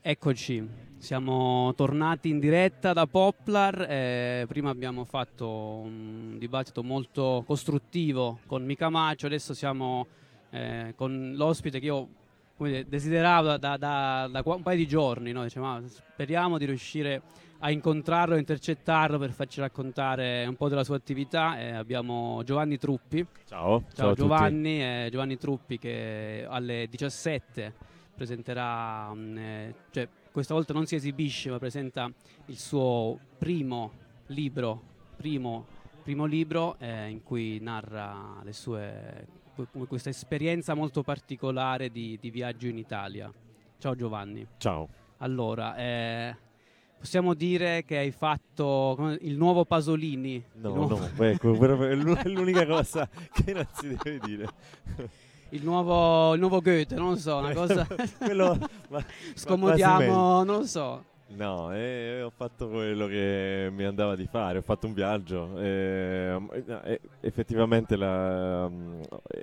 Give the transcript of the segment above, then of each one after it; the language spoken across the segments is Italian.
Eccoci, siamo tornati in diretta da Poplar. Eh, prima abbiamo fatto un dibattito molto costruttivo con Mica Maccio, adesso siamo eh, con l'ospite che io dire, desideravo da, da, da, un paio di giorni. No? Diciamo, speriamo di riuscire a incontrarlo, a intercettarlo per farci raccontare un po' della sua attività. Eh, abbiamo Giovanni Truppi. Ciao, ciao, ciao Giovanni, eh, Giovanni Truppi che alle 17 presenterà, mm, eh, cioè questa volta non si esibisce ma presenta il suo primo libro, primo, primo libro eh, in cui narra le sue, questa esperienza molto particolare di, di, viaggio in Italia. Ciao Giovanni. Ciao. Allora, eh, possiamo dire che hai fatto il nuovo Pasolini? No, nuovo... no, beh, è l'unica cosa che non si deve dire il nuovo, il nuovo Goethe, non so, una cosa... Quello, ma, Scomodiamo, non so. No, eh, ho fatto quello che mi andava di fare, ho fatto un viaggio. Eh, eh, effettivamente la,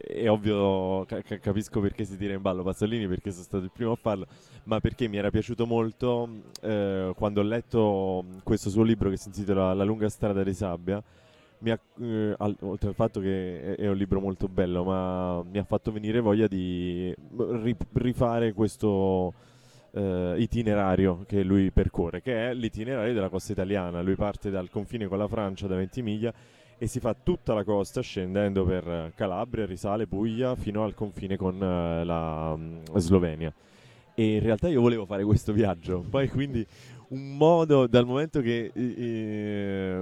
è ovvio, ca- capisco perché si tira in ballo Pasolini, perché sono stato il primo a farlo, ma perché mi era piaciuto molto eh, quando ho letto questo suo libro che si intitola La lunga strada di sabbia eh, al, oltre al fatto che è, è, un libro molto bello, ma mi ha fatto venire voglia di ri, rifare questo eh, itinerario che lui percorre, che è l'itinerario della costa italiana. Lui parte dal confine con la Francia da Ventimiglia e si fa tutta la costa scendendo per Calabria, risale Puglia fino al confine con uh, la um, Slovenia. E in realtà io volevo fare questo viaggio, poi quindi un modo, dal momento che... Eh,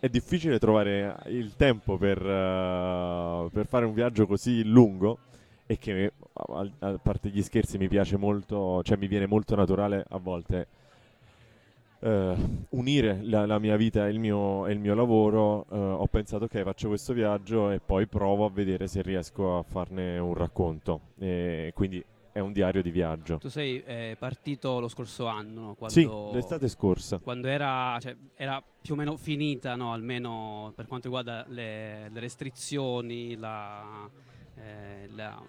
è difficile trovare il tempo per, uh, per, fare un viaggio così lungo e che a, parte gli scherzi mi piace molto, cioè mi viene molto naturale a volte uh, unire la, la, mia vita e il mio, il mio lavoro. Uh, ho pensato ok faccio questo viaggio e poi provo a vedere se riesco a farne un racconto. E quindi è un diario di viaggio. Tu sei eh, partito lo scorso anno, no? Quando, sì, l'estate scorsa. Quando era, cioè, era, più o meno finita, no? almeno per quanto riguarda le, le restrizioni, la, eh, la,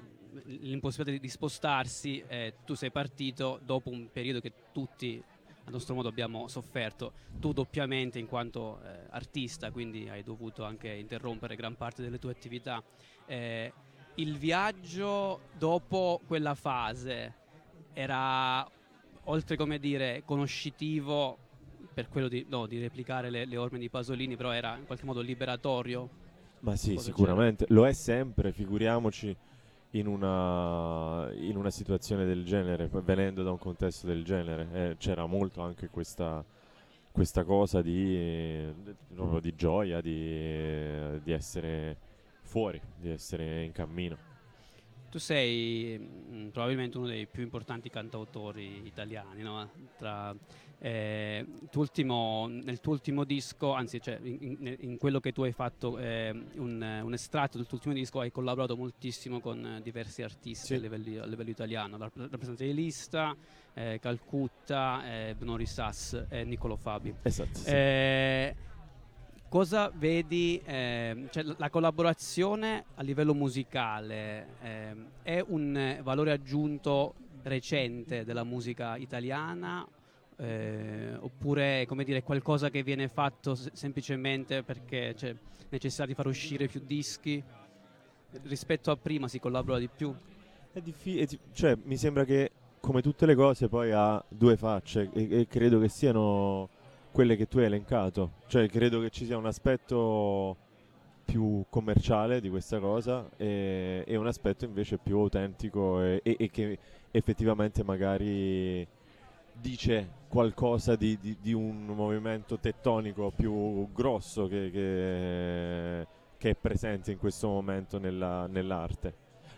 l'impossibilità di, spostarsi. Eh, tu sei partito dopo un periodo che tutti a nostro modo abbiamo sofferto, tu doppiamente in quanto eh, artista, quindi hai dovuto anche interrompere gran parte delle tue attività. Eh, il viaggio dopo quella fase era oltre come dire conoscitivo per quello di, no, di replicare le, le, orme di Pasolini però era in qualche modo liberatorio ma sì sicuramente c'era? lo è sempre figuriamoci in una, in una, situazione del genere venendo da un contesto del genere eh, c'era molto anche questa, questa cosa di, di gioia di, di essere fuori, di essere in cammino. Tu sei mh, mm, probabilmente uno dei più importanti cantautori italiani, no? Tra, eh, ultimo, nel tuo ultimo disco, anzi cioè, in, in, quello che tu hai fatto eh, un, un, estratto del tuo ultimo disco, hai collaborato moltissimo con diversi artisti sì. a, livello, a, livello, italiano, la rappresentante di Lista, eh, Calcutta, eh, Benori Sass e Niccolo Fabi. Esatto. Sì. Cosa vedi, eh, cioè la collaborazione a livello musicale eh, è un valore aggiunto recente della musica italiana eh, oppure come dire qualcosa che viene fatto se- semplicemente perché c'è necessità di far uscire più dischi rispetto a prima si collabora di più? È difficile, cioè mi sembra che come tutte le cose poi ha due facce e, e credo che siano quelle che tu hai elencato. Cioè, credo che ci sia un aspetto più commerciale di questa cosa e, e un aspetto invece più autentico e, e, e, che effettivamente magari dice qualcosa di, di, di un movimento tettonico più grosso che, che, che è presente in questo momento nella, nell'arte.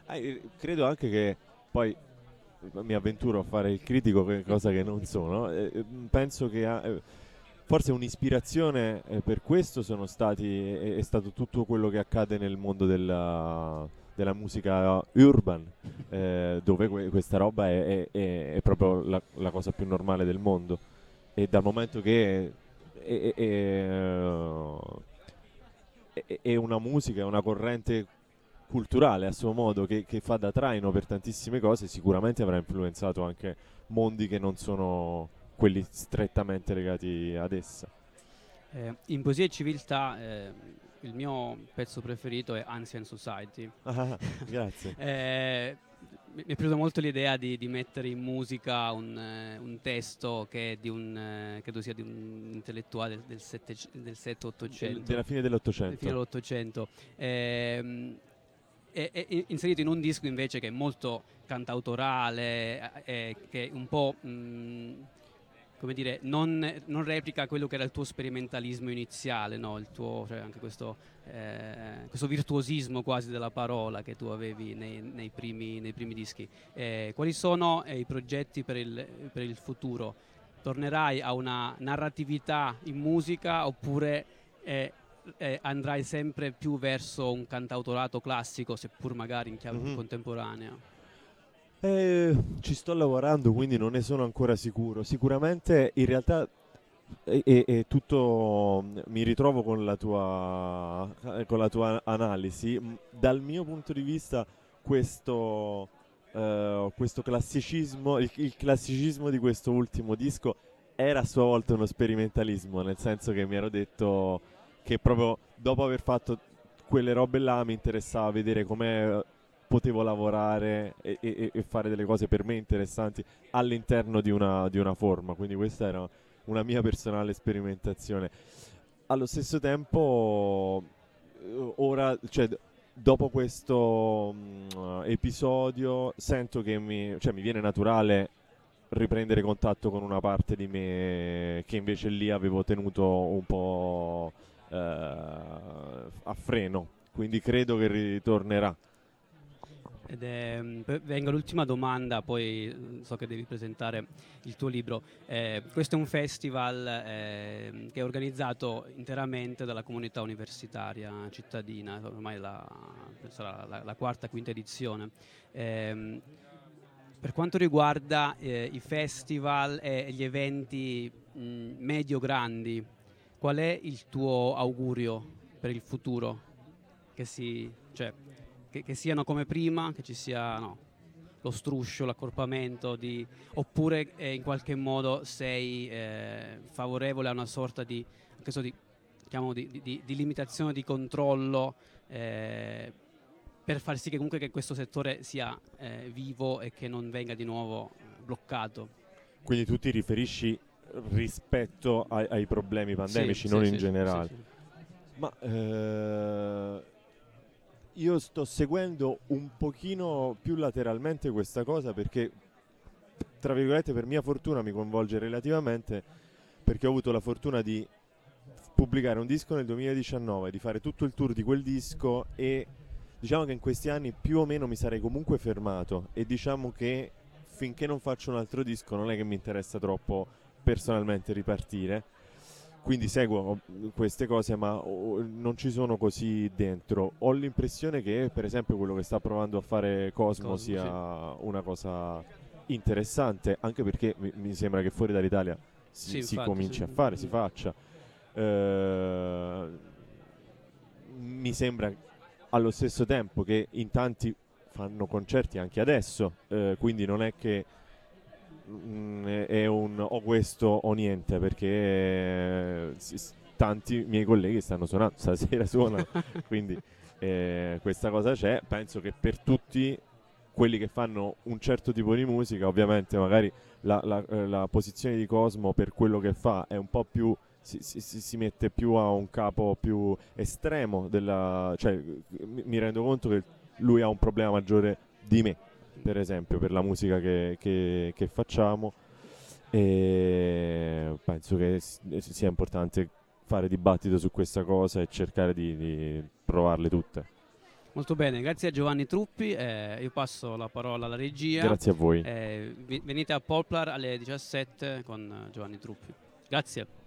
Eh, credo anche che poi mi avventuro a fare il critico, cosa che non sono. Eh, penso che... Eh, forse un'ispirazione eh, per questo stati, è, è, stato tutto quello che accade nel mondo della, della musica urban, eh, dove que- questa roba è, è, è proprio la, la, cosa più normale del mondo. E dal momento che è, una musica, è una corrente culturale a suo modo che, che, fa da traino per tantissime cose, sicuramente avrà influenzato anche mondi che non sono quelli strettamente legati ad essa. Eh, in Poesia e Civiltà eh, il mio pezzo preferito è Ancient Society. Ah, grazie. eh, mi è piaciuta molto l'idea di, di, mettere in musica un, eh, un testo che è di un, eh, credo sia di un intellettuale del, del 7-800. Della fine dell'Ottocento. Fine dell'Ottocento. Eh, è, è, inserito in un disco invece che è molto cantautorale, eh, che un po' mh, come dire, non, non, replica quello che era il tuo sperimentalismo iniziale, no? il tuo, cioè anche questo, eh, questo, virtuosismo quasi della parola che tu avevi nei, nei, primi, nei primi, dischi. Eh, quali sono eh, i progetti per il, per il, futuro? Tornerai a una narratività in musica oppure eh, eh, andrai sempre più verso un cantautorato classico, seppur magari in chiave mm-hmm. contemporanea? Eh, ci sto lavorando, quindi non ne sono ancora sicuro. Sicuramente in realtà è, è, è tutto. Mi ritrovo con la, tua, con la tua analisi. Dal mio punto di vista, questo, uh, questo classicismo, il, il classicismo di questo ultimo disco era a sua volta uno sperimentalismo, nel senso che mi ero detto che proprio dopo aver fatto quelle robe là mi interessava vedere come potevo lavorare e, e, e, fare delle cose per me interessanti all'interno di una, di una forma, quindi questa era una mia personale sperimentazione. Allo stesso tempo, eh, ora, cioè, dopo questo um, episodio, sento che mi, cioè, mi viene naturale riprendere contatto con una parte di me che invece lì avevo tenuto un po' eh, a freno, quindi credo che ritornerà. Ed è, mm, venga l'ultima domanda, poi mm, so che devi presentare il tuo libro. Eh, questo è un festival eh, che è organizzato interamente dalla comunità universitaria cittadina, ormai la, sarà la, la quarta, quinta edizione. Eh, per quanto riguarda eh, i festival e gli eventi mm, medio-grandi, qual è il tuo augurio per il futuro? Che si, cioè, che, che siano come prima, che ci sia no, lo struscio, l'accorpamento, di, oppure eh, in qualche modo sei eh, favorevole a una sorta di, so, di, di, di limitazione di controllo eh, per far sì che comunque che questo settore sia eh, vivo e che non venga di nuovo bloccato. Quindi tu ti riferisci rispetto ai, ai problemi pandemici, sì, non sì, in sì, generale. Ma eh, io sto seguendo un pochino più lateralmente questa cosa perché, tra virgolette, per mia fortuna mi coinvolge relativamente perché ho avuto la fortuna di pubblicare un disco nel 2019, di fare tutto il tour di quel disco e diciamo che in questi anni più o meno mi sarei comunque fermato e diciamo che finché non faccio un altro disco non è che mi interessa troppo personalmente ripartire quindi seguo queste cose ma non ci sono così dentro. Ho l'impressione che per esempio quello che sta provando a fare Cosmo, Cosmo sia sì. una cosa interessante, anche perché mi, sembra che fuori dall'Italia si, sì, si cominci sì. a fare, si faccia. Eh, mi sembra allo stesso tempo che in tanti fanno concerti anche adesso, eh, quindi non è che è un o questo o niente perché eh, tanti miei colleghi stanno suonando, stasera suonano, quindi eh, questa cosa c'è, penso che per tutti quelli che fanno un certo tipo di musica, ovviamente magari la, la, eh, la posizione di Cosmo per quello che fa è un po' più si, si, si, mette più a un capo più estremo della, cioè mi, mi rendo conto che lui ha un problema maggiore di me per esempio, per la musica che, che, che facciamo. E penso che sia importante fare dibattito su questa cosa e cercare di, di provarle tutte. Molto bene, grazie a Giovanni Truppi, eh, io passo la parola alla regia. Grazie a voi. Eh, venite a Poplar alle 17 con Giovanni Truppi. Grazie.